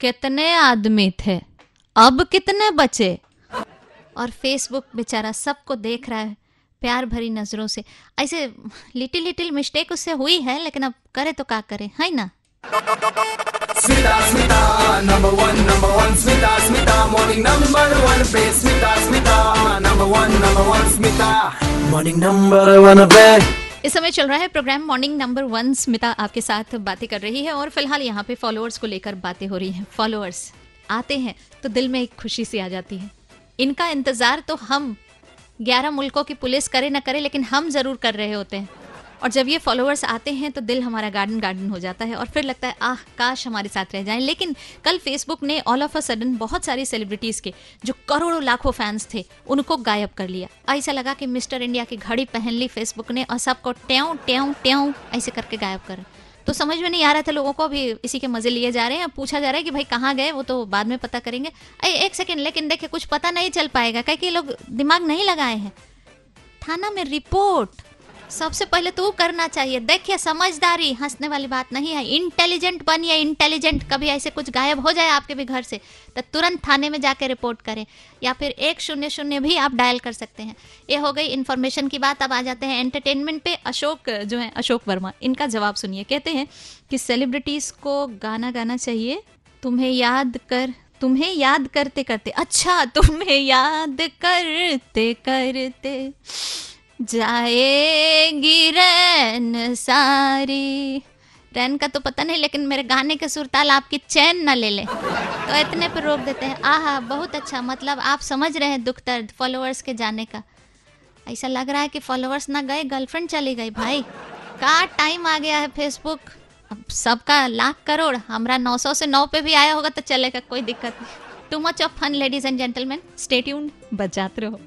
कितने आदमी थे? अब कितने बचे? और फेसबुक बेचारा सबको देख रहा है प्यार भरी नज़रों से। ऐसे लिटिल लिटिल मिस्टेक उससे हुई है लेकिन अब करे तो क्या करे है ना? Morning number one number one Smita Smita morning number one number one Smita morning number one इस समय चल रहा है programme. Morning number one Smita आपके साथ बातें कर रही है और फ़िलहाल यहाँ पे फॉलोअर्स को लेकर बातें हो रही हैं। फॉलोअर्स आते हैं तो दिल में एक खुशी सी आ जाती है। इनका इंतज़ार तो हम ग्यारह मुल्कों की पुलिस करे ना करे, लेकिन हम ज़रूर कर रहे होते हैं। और जब ये फॉलोअर्स आते हैं तो दिल हमारा गार्डन गार्डन हो जाता है और फिर लगता है, आह, काश हमारे साथ रह जाएँ। लेकिन कल फेसबुक ने ऑल ऑफ़ अ सडन बहुत सारी सेलिब्रिटीज के, जो करोड़ों लाखों फैंस थे, उनको गायब कर लिया। ऐसा लगा कि मिस्टर इंडिया की घड़ी पहन ली फेसबुक ने और सबको ट्यों ट्यों ट्यों ऐसे करके गायब कर तो समझ में नहीं आ रहा था लोगों को अभी इसी के मज़े लिए जा रहे हैं। पूछा जा रहा है कि भाई कहाँ गए, वो तो बाद में पता करेंगे। अरे एक सेकेंड लेकिन देखिए कुछ पता नहीं चल पाएगा। क्योंकि ये लोग दिमाग नहीं लगाए हैं। थाना में रिपोर्ट सबसे पहले तो करना चाहिए। देखिए, समझदारी हंसने वाली बात नहीं है। इंटेलिजेंट बनिए इंटेलिजेंट कभी ऐसे कुछ गायब हो जाए आपके भी घर से तो तुरंत थाने में जाके रिपोर्ट करें। या फिर एक शून्य शून्य भी आप डायल कर सकते हैं। ये हो गई इन्फॉर्मेशन की बात। अब आ जाते हैं एंटरटेनमेंट पे। अशोक, जो है, अशोक वर्मा। इनका जवाब सुनिए। कहते हैं कि सेलिब्रिटीज को गाना गाना चाहिए। तुम्हें याद कर, तुम्हें याद करते करते। अच्छा तुम्हें याद करते करते। जाएगी रैन सारी। रैन का तो पता नहीं, लेकिन मेरे गाने के सुरताल आपकी चैन न ले ले। तो इतने पर रोक देते हैं। आहा, बहुत अच्छा। मतलब आप समझ रहे हैं दुख दर्द फॉलोअर्स के जाने का। ऐसा लग रहा है कि फॉलोअर्स ना गए गर्लफ्रेंड चली गई। भाई, का टाइम आ गया है फेसबुक अब सबका लाख करोड़, हमारा 900 से 9 पे भी आया होगा तो चलेगा, कोई दिक्कत नहीं। Too much of fun ladies and gentleman stay tuned बजाते रहो।